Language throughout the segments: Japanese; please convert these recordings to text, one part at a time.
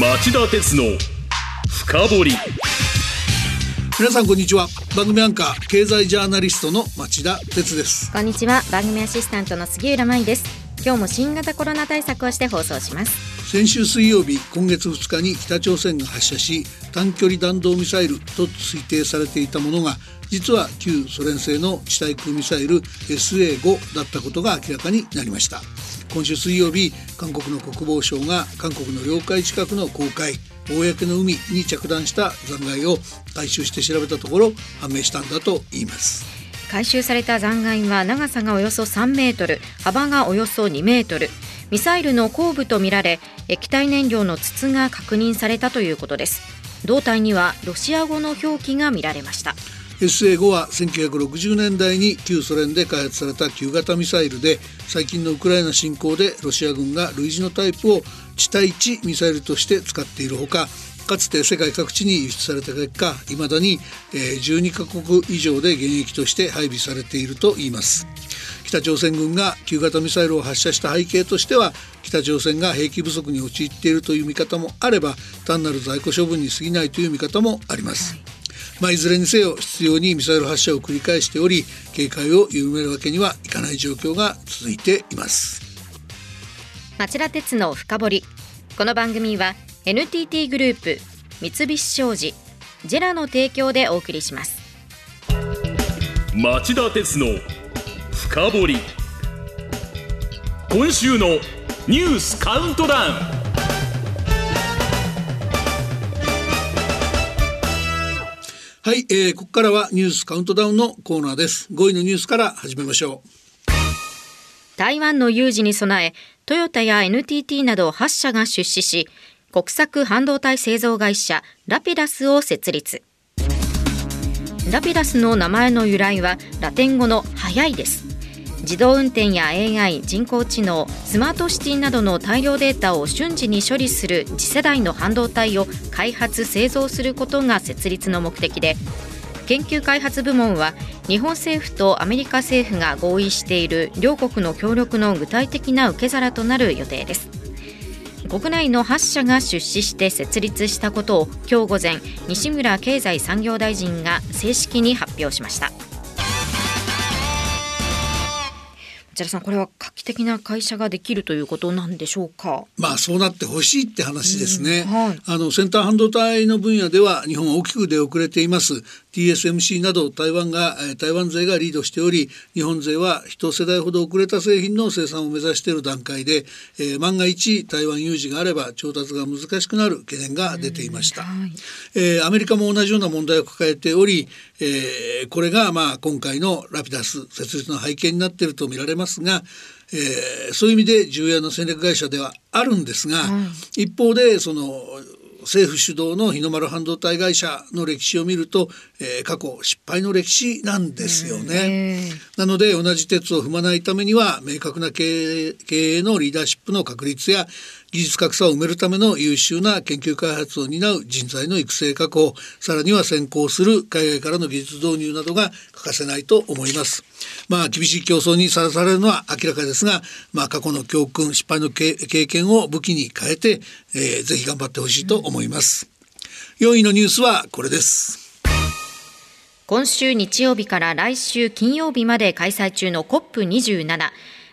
町田鉄の深掘り。皆さんこんにちは。番組アンカー経済ジャーナリストの町田鉄です。こんにちは。番組アシスタントの杉浦舞です。今日も新型コロナ対策をして放送します。先週水曜日今月2日に北朝鮮が発射し短距離弾道ミサイルと推定されていたものが実は旧ソ連製の地対空ミサイル SA5 だったことが明らかになりました今週水曜日韓国の国防省が韓国の領海近くの公海公の海に着弾した残骸を回収して調べたところ判明したんだと言います。回収された残骸は長さがおよそ3メートル幅がおよそ2メートルミサイルの後部とみられ液体燃料の筒が確認されたということです。胴体にはロシア語の表記が見られました。SA5 は1960年代に旧ソ連で開発された旧型ミサイルで最近のウクライナ侵攻でロシア軍が類似のタイプを地対地ミサイルとして使っているほかかつて世界各地に輸出された結果いまだに12カ国以上で現役として配備されているといいます。北朝鮮軍が旧型ミサイルを発射した背景としては北朝鮮が兵器不足に陥っているという見方もあれば単なる在庫処分に過ぎないという見方もあります、まあ、いずれにせよ必要にミサイル発射を繰り返しており警戒を緩めるわけにはいかない状況が続いています。町田鉄の深掘り。この番組は NTT グループ三菱商事ジェラの提供でお送りします。町田鉄の深掘り。今週のニュースカウントダウンはい、えー、ここからはニュースカウントダウンのコーナーです。5位のニュースから始めましょう。台湾の有事に備えトヨタや NTT など8社が出資し国策半導体製造会社ラピダスを設立。ラピダスの名前の由来はラテン語の早いです。自動運転や AI 人工知能スマートシティなどの大量データを瞬時に処理する次世代の半導体を開発製造することが設立の目的で研究開発部門は日本政府とアメリカ政府が合意している両国の協力の具体的な受け皿となる予定です。国内の8社が出資して設立したことを今日午前西村経済産業大臣が正式に発表しました。内田さんこれは画期的な会社ができるということなんでしょうか？まあそうなってほしいって話ですね、はい、あの先端半導体の分野では日本は大きく出遅れています TSMC など台湾が台湾勢がリードしており日本勢は一世代ほど遅れた製品の生産を目指している段階で、えー、万が一台湾有事があれば調達が難しくなる懸念が出ていました、はい、えー、アメリカも同じような問題を抱えており、えー、これがまあ今回のラピダス設立の背景になっていると見られますがえー、そういう意味で重要な戦略会社ではあるんですが、一方でその政府主導の日の丸半導体会社の歴史を見ると、えー、過去失敗の歴史なんですよね。なので同じ鉄を踏まないためには明確な経営経営のリーダーシップの確立や技術格差を埋めるための優秀な研究開発を担う人材の育成確保さらには先行する海外からの技術導入などが欠かせないと思います。まあ厳しい競争にさらされるのは明らかですが、まあ、過去の教訓失敗の経験を武器に変えて、えー、ぜひ頑張ってほしいと思います。4位のニュースはこれです。今週日曜日から来週金曜日まで開催中の COP27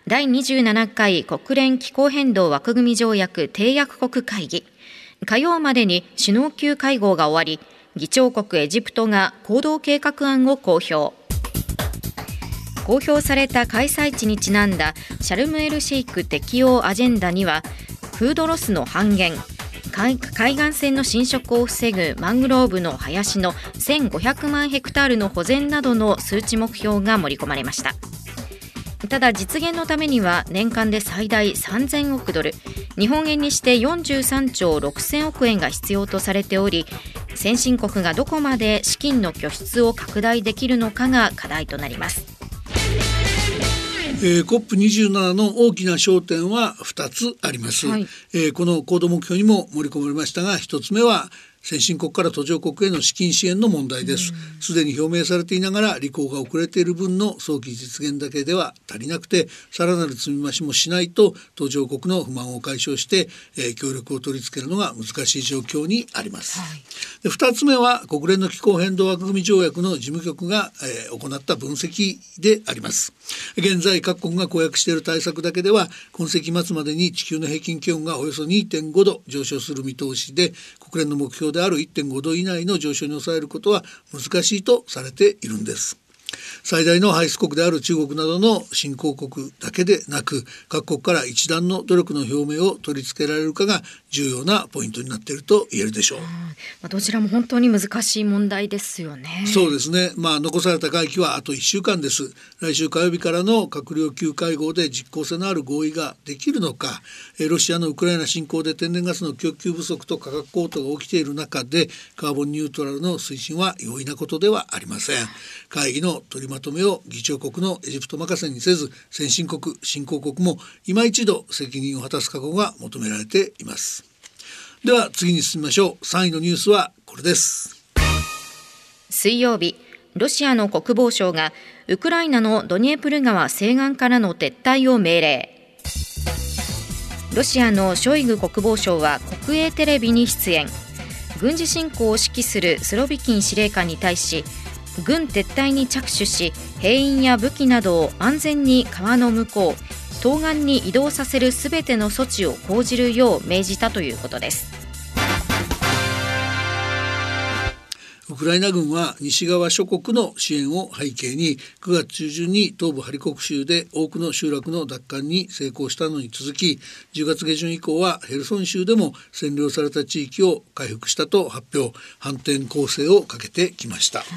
第27回国連気候変動枠組条約締約国会議。火曜までに首脳級会合が終わり議長国エジプトが行動計画案を公表。公表された開催地にちなんだシャルムエルシェイク適用アジェンダにはフードロスの半減海岸線の侵食を防ぐマングローブの林の1500万ヘクタールの保全などの数値目標が盛り込まれました。ただ実現のためには年間で最大3000億ドル。日本円にして43兆6000億円が必要とされており先進国がどこまで資金の拠出を拡大できるのかが課題となります。えー、COP27 の大きな焦点は2つあります、はい、えー、この行動目標にも盛り込まれましたが1つ目は先進国から途上国への資金支援の問題です。すでに表明されていながら履行が遅れている分の早期実現だけでは足りなくてさらなる積み増しもしないと途上国の不満を解消して、えー、協力を取り付けるのが難しい状況にあります、はい、で2つ目は国連の気候変動枠組条約の事務局が、えー、行った分析であります。現在各国が公約している対策だけでは今世紀末までに地球の平均気温がおよそ2.5度上昇する見通しで国連の目標である1.5度以内の上昇に抑えることは難しいとされているんです。最大の排出国である中国などの新興国だけでなく各国から一段の努力の表明を取り付けられるかが重要なポイントになっていると言えるでしょう。まあ、どちらも本当に難しい問題ですよね。そうですね。まあ残された会期はあと1週間です。来週火曜日からの閣僚級会合で実効性のある合意ができるのか、ロシアのウクライナ侵攻で天然ガスの供給不足と価格高騰が起きている中でカーボンニュートラルの推進は容易なことではありません。会議の取りまとめを議長国のエジプト任せにせず先進国新興国も今一度責任を果たす覚悟が求められています。では次に進みましょう。3位のニュースはこれです。水曜日ロシアの国防省がウクライナのドニエプル川西岸からの撤退を命令。ロシアのショイグ国防相は国営テレビに出演。軍事侵攻を指揮するスロビキン司令官に対し軍撤退に着手し兵員や武器などを安全に川の向こう東岸に移動させるすべての措置を講じるよう命じたということです。クライナ軍は西側諸国の支援を背景に9月中旬に東部ハリコフ州で多くの集落の奪還に成功したのに続き10月下旬以降はヘルソン州でも占領された地域を回復したと発表。反転攻勢をかけてきました、はい、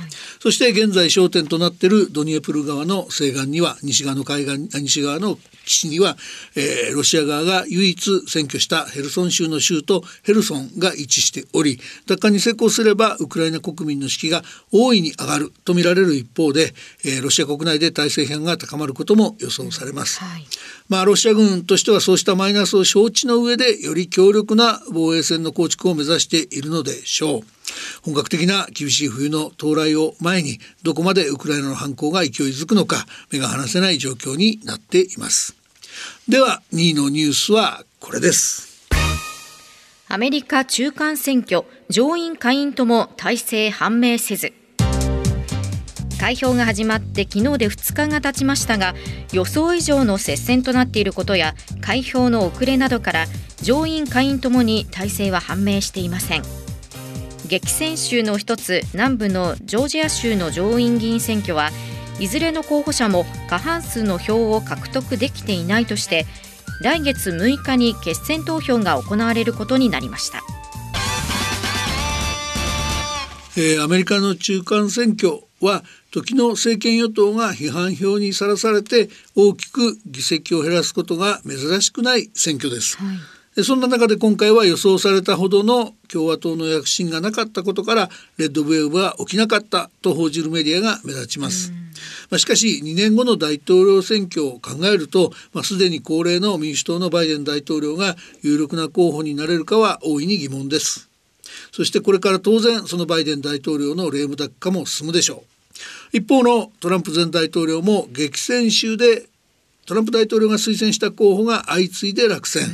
そして現在焦点となっているドニエプル川の西岸には西側の海岸西側の岸には、えー、ロシア側が唯一占拠したヘルソン州の州とヘルソンが一致しており奪還に成功すればウクライナ国民の士気が大いに上がると見られる一方で、えー、ロシア国内で体制批判が高まることも予想されます、はい、まあロシア軍としてはそうしたマイナスを承知の上でより強力な防衛線の構築を目指しているのでしょう。本格的な厳しい冬の到来を前にどこまでウクライナの反攻が勢いづくのか目が離せない状況になっています。では2位のニュースはこれです。アメリカ中間選挙上院下院とも大勢判明せず開票が始まって昨日で2日が経ちましたが予想以上の接戦となっていることや開票の遅れなどから上院下院ともに大勢は判明していません激戦州の一つ南部のジョージア州の上院議員選挙はいずれの候補者も過半数の票を獲得できていないとして来月6日に決選投票が行われることになりました。えー、アメリカの中間選挙は時の政権与党が批判票にさらされて大きく議席を減らすことが珍しくない選挙です。はいそんな中で今回は予想されたほどの共和党の躍進がなかったことからレッドウェーブは起きなかったと報じるメディアが目立ちます。まあ、しかし2年後の大統領選挙を考えると、まあ、すでに高齢の民主党のバイデン大統領が有力な候補になれるかは大いに疑問です。そしてこれから当然そのバイデン大統領のレームダック化も進むでしょう。一方のトランプ前大統領も激戦州でトランプ大統領が推薦した候補が相次いで落選。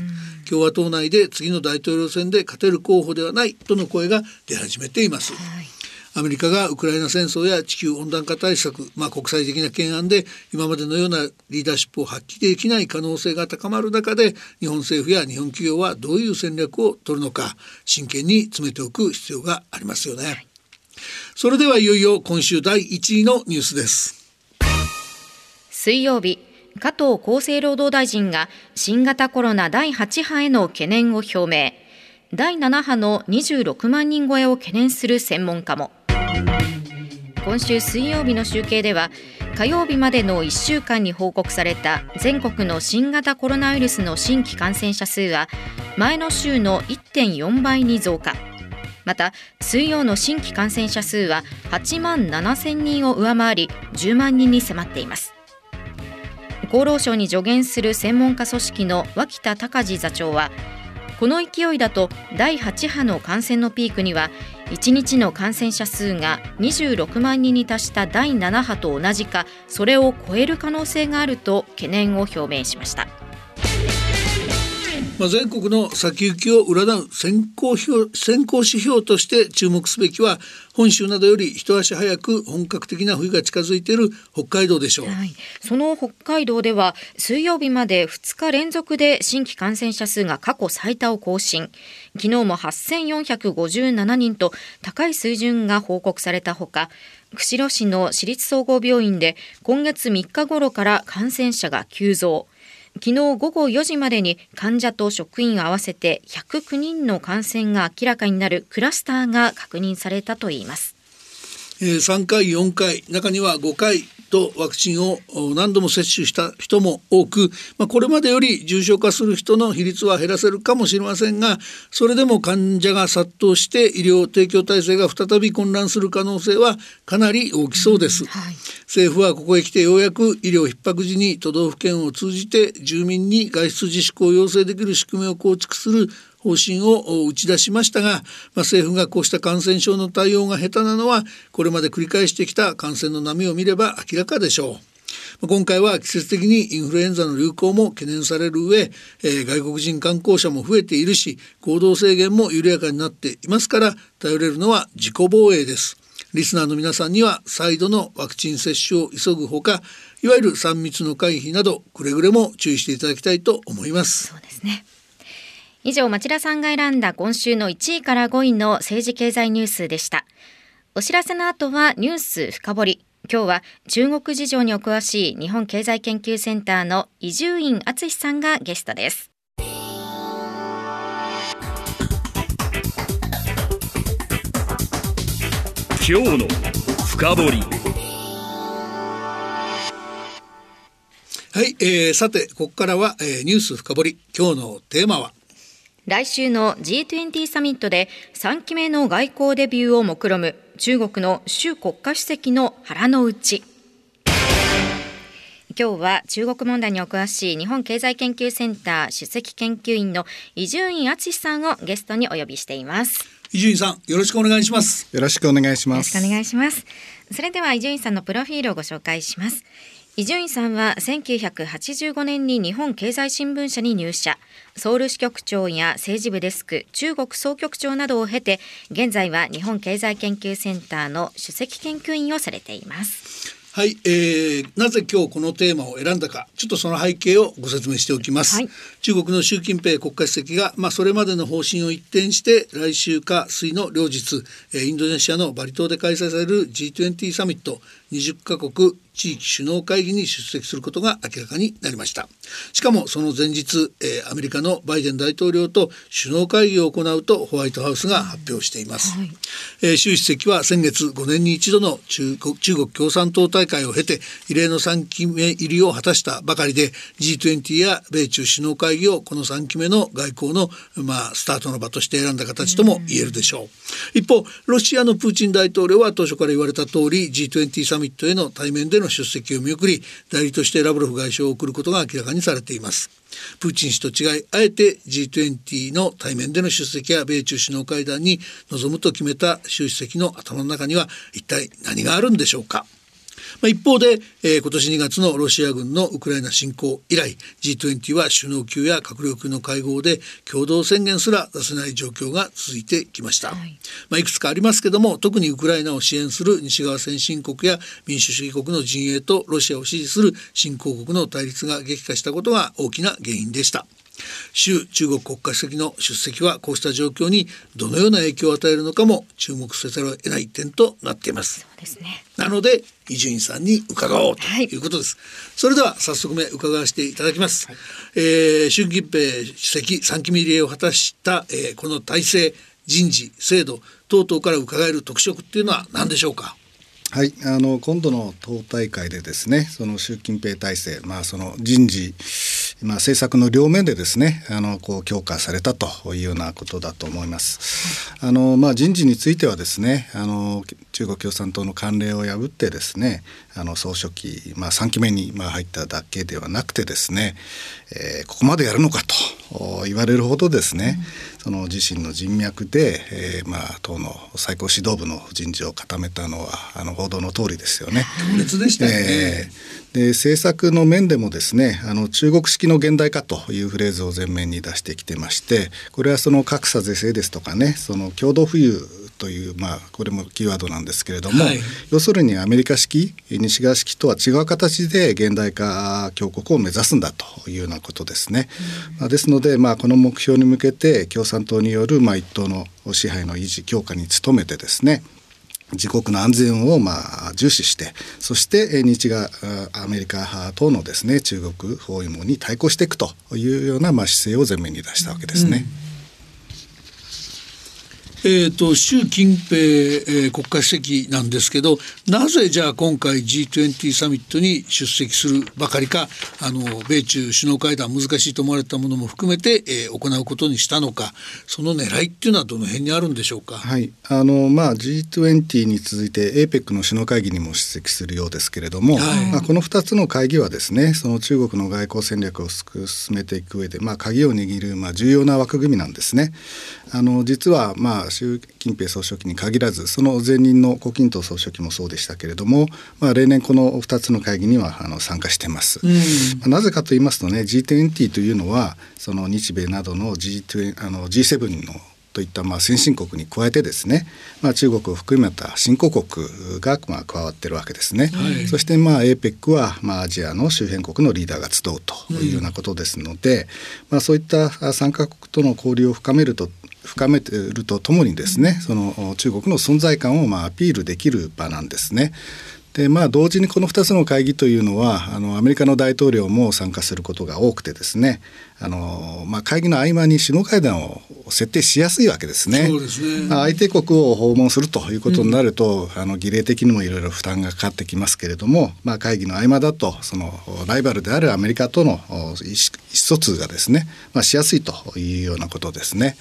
共和党内で次の大統領選で勝てる候補ではないとの声が出始めています。はいアメリカがウクライナ戦争や地球温暖化対策、まあ、国際的な懸案で今までのようなリーダーシップを発揮できない可能性が高まる中で日本政府や日本企業はどういう戦略を取るのか真剣に詰めておく必要がありますよね。はい、それではいよいよ今週第1位のニュースです。水曜日加藤厚生労働大臣が新型コロナ第8波への懸念を表明第7波の26万人超えを懸念する専門家も今週水曜日の集計では火曜日までの1週間に報告された全国の新型コロナウイルスの新規感染者数は前の週の1.4倍に増加。また水曜の新規感染者数は8万7000人を上回り10万人に迫っています。厚労省に助言する専門家組織の脇田隆字座長はこの勢いだと第8波の感染のピークには1日の感染者数が26万人に達した第7波と同じかそれを超える可能性があると懸念を表明しました。まあ、全国の先行きを占う先行先行指標として注目すべきは本州などより一足早く本格的な冬が近づいている北海道でしょう、はい、その北海道では水曜日まで2日連続で新規感染者数が過去最多を更新。昨日も8457人と高い水準が報告されたほか釧路市の市立総合病院で今月3日頃から感染者が急増。昨日午後4時までに患者と職員合わせて109人の感染が明らかになるクラスターが確認されたといいます。3回4回中には5回とワクチンを何度も接種した人も多く、まあ、これまでより重症化する人の比率は減らせるかもしれませんがそれでも患者が殺到して医療提供体制が再び混乱する可能性はかなり大きそうです、うんはい、政府はここへ来てようやく医療逼迫時に都道府県を通じて住民に外出自粛を要請できる仕組みを構築する方針を打ち出しましたが、まあ、政府がこうした感染症の対応が下手なのはこれまで繰り返してきた感染の波を見れば明らかでしょう。今回は季節的にインフルエンザの流行も懸念される上、えー、外国人観光者も増えているし行動制限も緩やかになっていますから頼れるのは自己防衛です。リスナーの皆さんには再度のワクチン接種を急ぐほかいわゆる3密の回避などくれぐれも注意していただきたいと思います。そうですね以上町田さんが選んだ今週の1位から5位の政治経済ニュースでした。お知らせの後はニュース深掘り。今日は中国事情にお詳しい日本経済研究センターの伊集院敦さんがゲストです。今日の深掘り。はい、えー、さてここからは、えー、ニュース深掘り。今日のテーマは来週の G20 サミットで3期目の外交デビューを目論む中国の習国家主席の腹の内。今日は中国問題にお詳しい日本経済研究センター首席研究員の伊集院敦さんをゲストにお呼びしています。伊集院さんよろしくお願いします。よろしくお願いします。よろしくお願いします。それでは伊集院さんのプロフィールをご紹介します伊集院さんは1985年に日本経済新聞社に入社。ソウル支局長や政治部デスク中国総局長などを経て現在は日本経済研究センターの首席研究員をされています。はい、えー、なぜ今日このテーマを選んだかちょっとその背景をご説明しておきます、はい、中国の習近平国家主席がまあそれまでの方針を一転して来週か水の両日インドネシアのバリ島で開催される G20 サミット20カ国地域首脳会議に出席することが明らかになりました。しかもその前日、えー、アメリカのバイデン大統領と首脳会議を行うとホワイトハウスが発表しています、はい、えー、習主席は先月5年に一度の中国中国共産党大会を経て異例の3期目入りを果たしたばかりで G20 や米中首脳会議をこの3期目の外交の、まあ、スタートの場として選んだ形とも言えるでしょう、一方ロシアのプーチン大統領は当初から言われた通り G20 サミットへの対面での出席を見送り代理としてラブロフ外相を送ることが明らかにされています。プーチン氏と違いあえて G20 の対面での出席や米中首脳会談に臨むと決めた習主席の頭の中には一体何があるんでしょうか。まあ、一方で、えー、今年2月のロシア軍のウクライナ侵攻以来 G20 は首脳級や閣僚級の会合で共同宣言すら出せない状況が続いてきました、はい、まあ、いくつかありますけども特にウクライナを支援する西側先進国や民主主義国の陣営とロシアを支持する新興国の対立が激化したことが大きな原因でした。習中国国家主席の出席はこうした状況にどのような影響を与えるのかも注目せざるを得ない点となっています。そうですね。なので伊集院さんに伺おうということです、はい、それでは早速目伺わせていただきます、はい、えー、習近平主席3期目入りを果たした、えー、この体制人事制度等々から伺える特色っていうのは何でしょうか？はい、あの今度の党大会でですねその習近平体制、まあ、その人事まあ政策の両面でですねあのこう強化されたというようなことだと思います。あのまあ、人事についてはですねあの中国共産党の慣例を破ってですねあの総書記、まあ、3期目にまあ入っただけではなくてですね、えー、ここまでやるのかと言われるほどですね、うん、その自身の人脈で、えー、まあ党の最高指導部の人事を固めたのはあの報道の通りですよね。強でしたね、えーで政策の面でもですねあの中国式の現代化というフレーズを前面に出してきてましてこれはその格差是正ですとかねその共同富裕という、まあ、これもキーワードなんですけれども、はい、要するにアメリカ式西側式とは違う形で現代化強国を目指すんだというようなことですね。うん、ですので、まあ、この目標に向けて共産党による、まあ、一党の支配の維持強化に努めてですね自国の安全をまあ重視してそして日がアメリカ等のですね中国包囲網に対抗していくというようなまあ姿勢を前面に出したわけですね。うんえーと、習近平、えー、国家主席なんですけどなぜじゃあ今回 G20 サミットに出席するばかりかあの米中首脳会談難しいと思われたものも含めて、えー、行うことにしたのかその狙いっていうのはどの辺にあるんでしょうか、はい。あのまあ、G20 に続いて APEC の首脳会議にも出席するようですけれども、はい、まあ、この2つの会議はですねその中国の外交戦略を進めていく上で、まあ、鍵を握る、まあ、重要な枠組みなんですね。あの実は、まあ、習近平総書記に限らずその前任の胡錦涛総書記もそうでしたけれども、まあ、例年この2つの会議にはあの参加してます、うん、まあ、なぜかと言いますとね G20 というのはその日米などの G20 あの G7 のといったまあ先進国に加えてですね、まあ、中国を含めた新興国がまあ加わってるわけですね、はい、そしてまあ APEC はまあアジアの周辺国のリーダーが集うというようなことですので、うん、まあ、そういった参加国との交流を深めると深めてるとともにですねその中国の存在感をまあアピールできる場なんですね。でまあ、同時にこの2つの会議というのはあのアメリカの大統領も参加することが多くてですねあの、まあ、会議の合間に首脳会談を設定しやすいわけですね。そうですね。相手国を訪問するということになると、うん、あの儀礼的にもいろいろ負担がかかってきますけれども、まあ、会議の合間だとそのライバルであるアメリカとの意思疎通がですね、まあ、しやすいというようなことですね。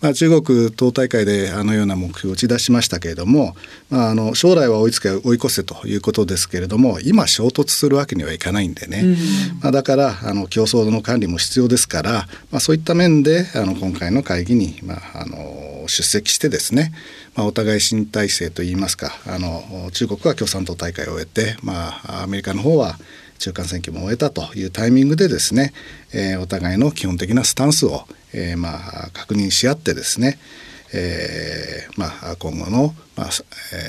まあ、中国党大会であのような目標を打ち出しましたけれども、まあ、あの将来は追いつけ追い越せということですけれども今衝突するわけにはいかないんでね、うん、まあ、だからあの競争の管理も必要ですですから、まあ、そういった面であの今回の会議に、まあ、あの出席してですね、まあ、お互い新体制といいますかあの中国は共産党大会を終えて、まあ、アメリカの方は中間選挙も終えたというタイミングでですね、えー、お互いの基本的なスタンスを、えー、まあ確認し合ってですね、えーまあ、今後の、まあ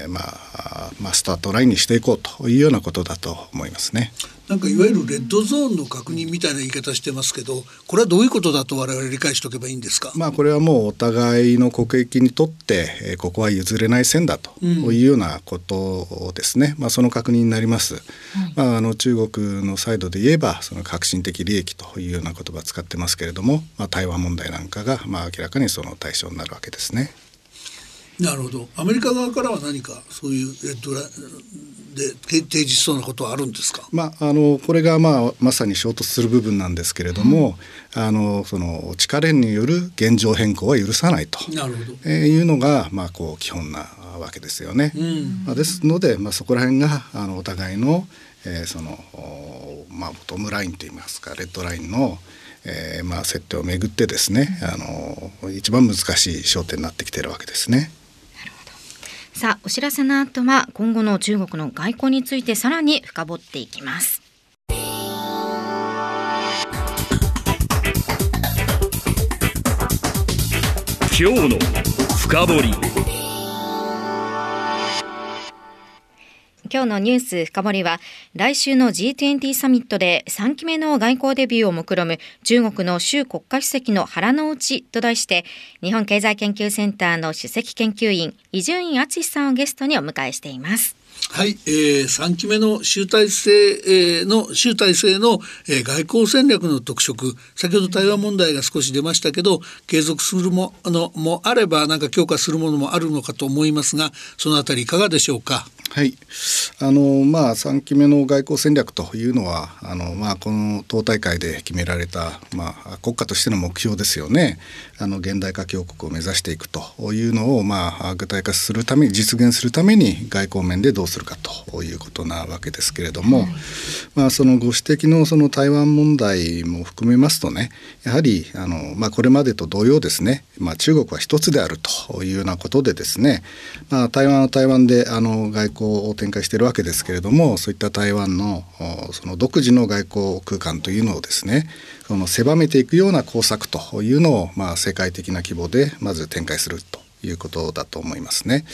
えーまあまあ、スタートラインにしていこうというようなことだと思いますね。なんかいわゆるレッドゾーンの確認みたいな言い方してますけどこれはどういうことだと我々理解しておけばいいんですか、まあ、これはもうお互いの国益にとって、えー、ここは譲れない線だというようなことですね、うん、まあ、その確認になります、はい、まあ、あの中国のサイドで言えばその革新的利益というような言葉を使ってますけれども、まあ、台湾問題なんかがまあ明らかにその対象になるわけですね。なるほど。アメリカ側からは何かそういうレッドラで提示しそうなことはあるんですか、まあ、あのこれが、まあ、まさに衝突する部分なんですけれども、うん、あのその力による現状変更は許さないと。なるほど、えー、いうのが、まあ、こう基本なわけですよね。うん、まあ、ですので、まあ、そこら辺があのお互いの,、えーそのまあ、ボトムラインといいますかレッドラインのえーまあ、設定をめぐってですねあの一番難しい焦点になってきているわけですね。さあお知らせの後は今後の中国の外交についてさらに深掘っていきます。今日の深掘今日のニュース深掘りは来週の G20 サミットで3期目の外交デビューを目論む中国の習国家主席の腹の内と題して日本経済研究センターの首席研究員伊集院敦さんをゲストにお迎えしています。はい、えー、3期目の集大成、えー、の集大成の、えー、外交戦略の特色先ほど台湾問題が少し出ましたけど継続するものもあればなんか強化するものもあるのかと思いますがそのあたりいかがでしょうか？はい、あのまあ3期目の外交戦略というのはあの、まあ、この党大会で決められた、まあ、国家としての目標ですよね。あの現代化強国を目指していくというのを、まあ、具体化するために実現するために外交面でどうするかということなわけですけれども、はい、まあ、そのご指摘のその台湾問題も含めますとねやはりあの、まあ、これまでと同様ですね、まあ、中国は一つであるというようなことでですね、まあ、台湾は台湾であの外交を展開しているわけですけれどもそういった台湾のその独自の外交空間というのをですねその狭めていくような工作というのを、まあ、世界的な規模でまず展開すると。いうことだと思いますね。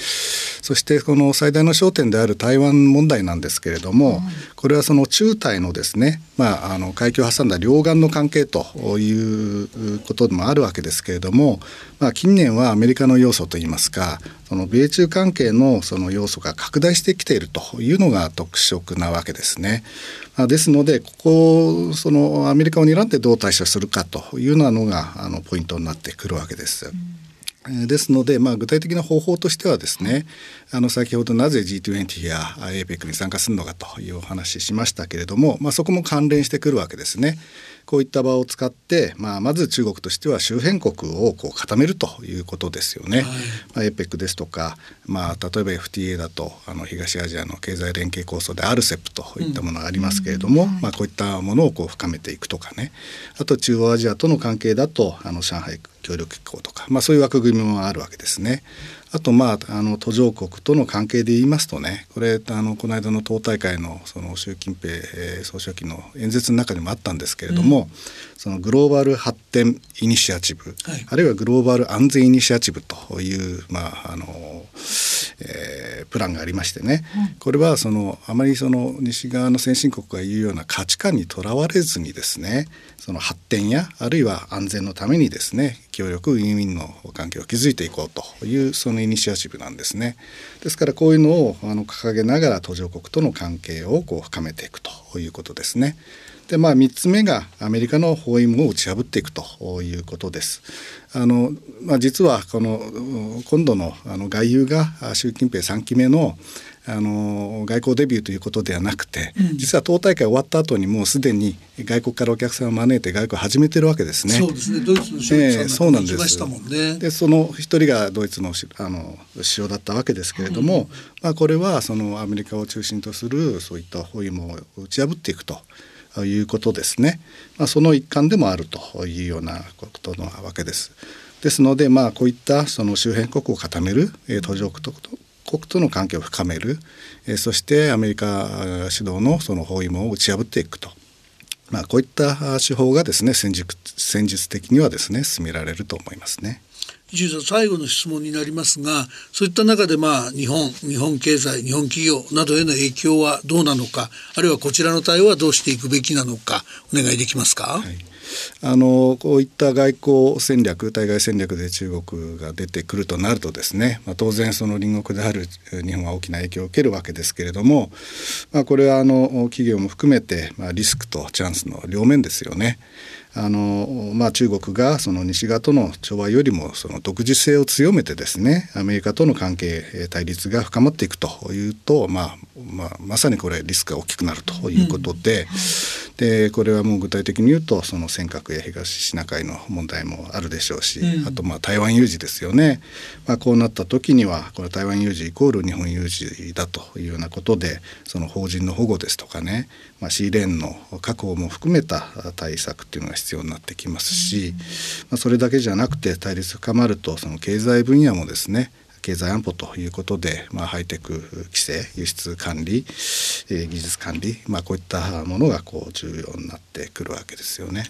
そしてこの最大の焦点である台湾問題なんですけれども、これはその中台のですね、まあ、あの海峡を挟んだ両岸の関係ということでもあるわけですけれども、まあ、近年はアメリカの要素といいますかその米中関係のその要素が拡大してきているというのが特色なわけですね。ですのでここそのアメリカを睨んでどう対処するかというようなのがあのポイントになってくるわけです。うんですので、まあ、具体的な方法としてはですねあの先ほどなぜ G20 や APEC に参加するのかというお話ししましたけれども、まあ、そこも関連してくるわけですね。こういった場を使って、まあ、まず中国としては周辺国をこう固めるということですよね。はい、まあ、APEC ですとか、まあ、例えば FTA だとあの東アジアの経済連携構想で RCEP といったものがありますけれども、うん、まあ、こういったものをこう深めていくとかねあと中央アジアとの関係だとあの上海協力機構とか、まあ、そういう枠組みもあるわけですね。あとまああの途上国との関係で言いますとねこれあのこの間の党大会のその習近平、総書記の演説の中にもあったんですけれども、うん、そのグローバル発展イニシアチブ、はい、あるいはグローバル安全イニシアチブという、まああのえー、プランがありましてね、うん、これはそのあまりその西側の先進国が言うような価値観にとらわれずにですねその発展やあるいは安全のためにですね協力ウィンウィンの関係を築いていこうというそのイニシアチブなんですね。ですからこういうのをあの掲げながら途上国との関係をこう深めていくということですね。でまあ3つ目がアメリカの包囲網を打ち破っていくということです。あのまあ、実はこの今度のあの外遊が習近平3期目のあの外交デビューということではなくて、うん、実は党大会終わった後にもうすでに外国からお客さんを招いて外交を始めてるわけですね。そうですね。ドイツの首相さんなんです。ね、でその一人がドイツのあの首相だったわけですけれども、うん、まあこれはそのアメリカを中心とするそういった包囲網を打ち破っていくと。ということですね、まあ、その一環でもあるというようなことなわけです。ですので、まあ、こういったその周辺国を固める、えー、途上国国との関係を深める、えー、そしてアメリカ主導のその包囲網を打ち破っていくと。まあ、こういった手法がですね戦術戦術的にはですね進められると思いますね。最後の質問になりますがそういった中でまあ日本日本経済日本企業などへの影響はどうなのかあるいはこちらの対応はどうしていくべきなのかお願いできますか？はいあのこういった外交戦略対外戦略で中国が出てくるとなるとですね、まあ、当然その隣国である日本は大きな影響を受けるわけですけれども、まあ、これはあの企業も含めて、まあ、リスクとチャンスの両面ですよね。あのまあ、中国がその西側との調和よりもその独自性を強めてですねアメリカとの関係対立が深まっていくというと、まあまあ、まさにこれリスクが大きくなるということでうん、でこれはもう具体的に言うとその尖閣や東シナ海の問題もあるでしょうし、うん、あとまあ台湾有事ですよね、まあ、こうなった時にはこれ台湾有事イコール日本有事だというようなことでその法人の保護ですとかね、まあ、シーレーンの確保も含めた対策っていうのが必要になってきますし、まあ、それだけじゃなくて対立深まるとその経済分野もですね経済安保ということで、まあ、ハイテク規制輸出管理、えー、技術管理、まあ、こういったものがこう重要になってくるわけですよね。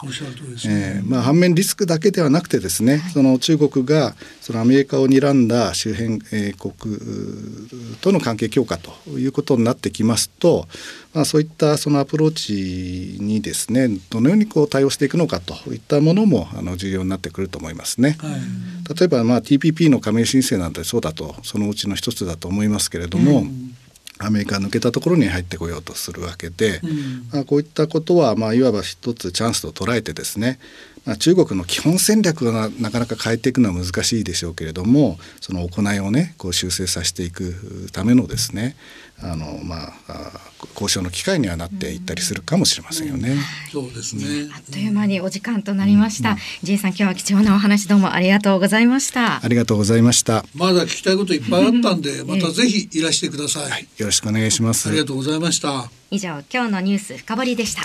えー、まあ、反面リスクだけではなくてですねその中国がそのアメリカを睨んだ周辺、えー、国との関係強化ということになってきますと、まあ、そういったそのアプローチにですねどのようにこう対応していくのかといったものもあの重要になってくると思いますね。はい、例えばまあ TPP の加盟申請なんてそうだとそのうちの一つだと思いますけれども。うんアメリカ抜けたところに入ってこようとするわけで、うん、まあ、こういったことはまあいわば一つチャンスと捉えてですね、まあ、中国の基本戦略がなかなか変えていくのは難しいでしょうけれどもその行いをねこう修正させていくためのですねあのまあ交渉の機会にはなっていったりするかもしれませんよね。そうですね。あっという間にお時間となりました。ジ、うん、さん今日は貴重なお話どうもありがとうございました。ありがとうございました。まだ聞きたいこといっぱいあったんで、またぜひいらしてください。はい、よろしくお願いします。ありがとうございました。以上今日のニュース深掘りでした。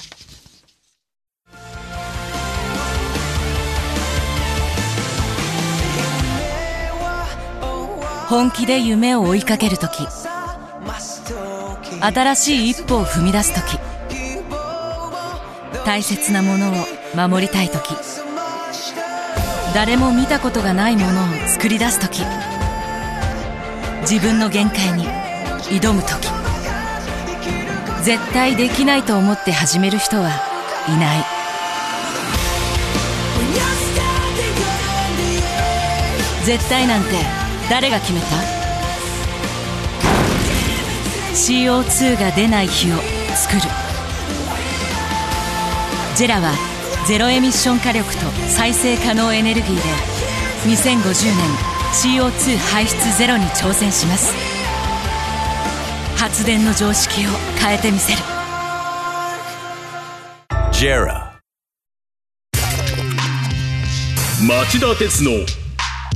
本気で夢を追いかける時新しい一歩を踏み出す時。大切なものを守りたい時。誰も見たことがないものを作り出す時。自分の限界に挑む時。絶対できないと思って始める人はいない。絶対なんて誰が決めた？CO2 が出ない日を作る。ジェラはゼロエミッション火力と再生可能エネルギーで2050年 CO2 排出ゼロに挑戦します。発電の常識を変えてみせる。ジェラ町田鉄の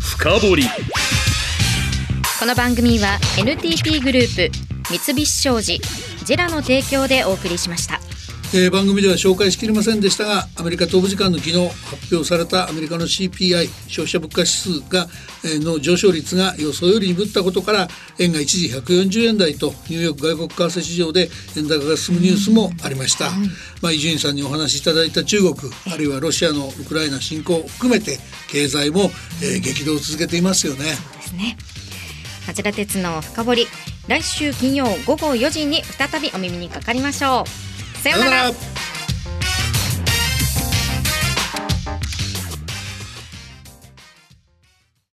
深掘り。この番組は NTT グループ三菱商事ジェラの提供でお送りしました。えー、番組では紹介しきれませんでしたがアメリカ東部時間の昨日発表されたアメリカの CPI 消費者物価指数が、えー、の上昇率が予想より鈍ったことから円が一時140円台とニューヨーク外国為替市場で円高が進むニュースもありました、うん、まあ、伊集院さんにお話しいただいた中国あるいはロシアのウクライナ侵攻を含めて経済も、えー、激動を続けていますよね。そうですね町田鉄の深掘り。来週金曜午後4時に再びお耳にかかりましょう。さようなら。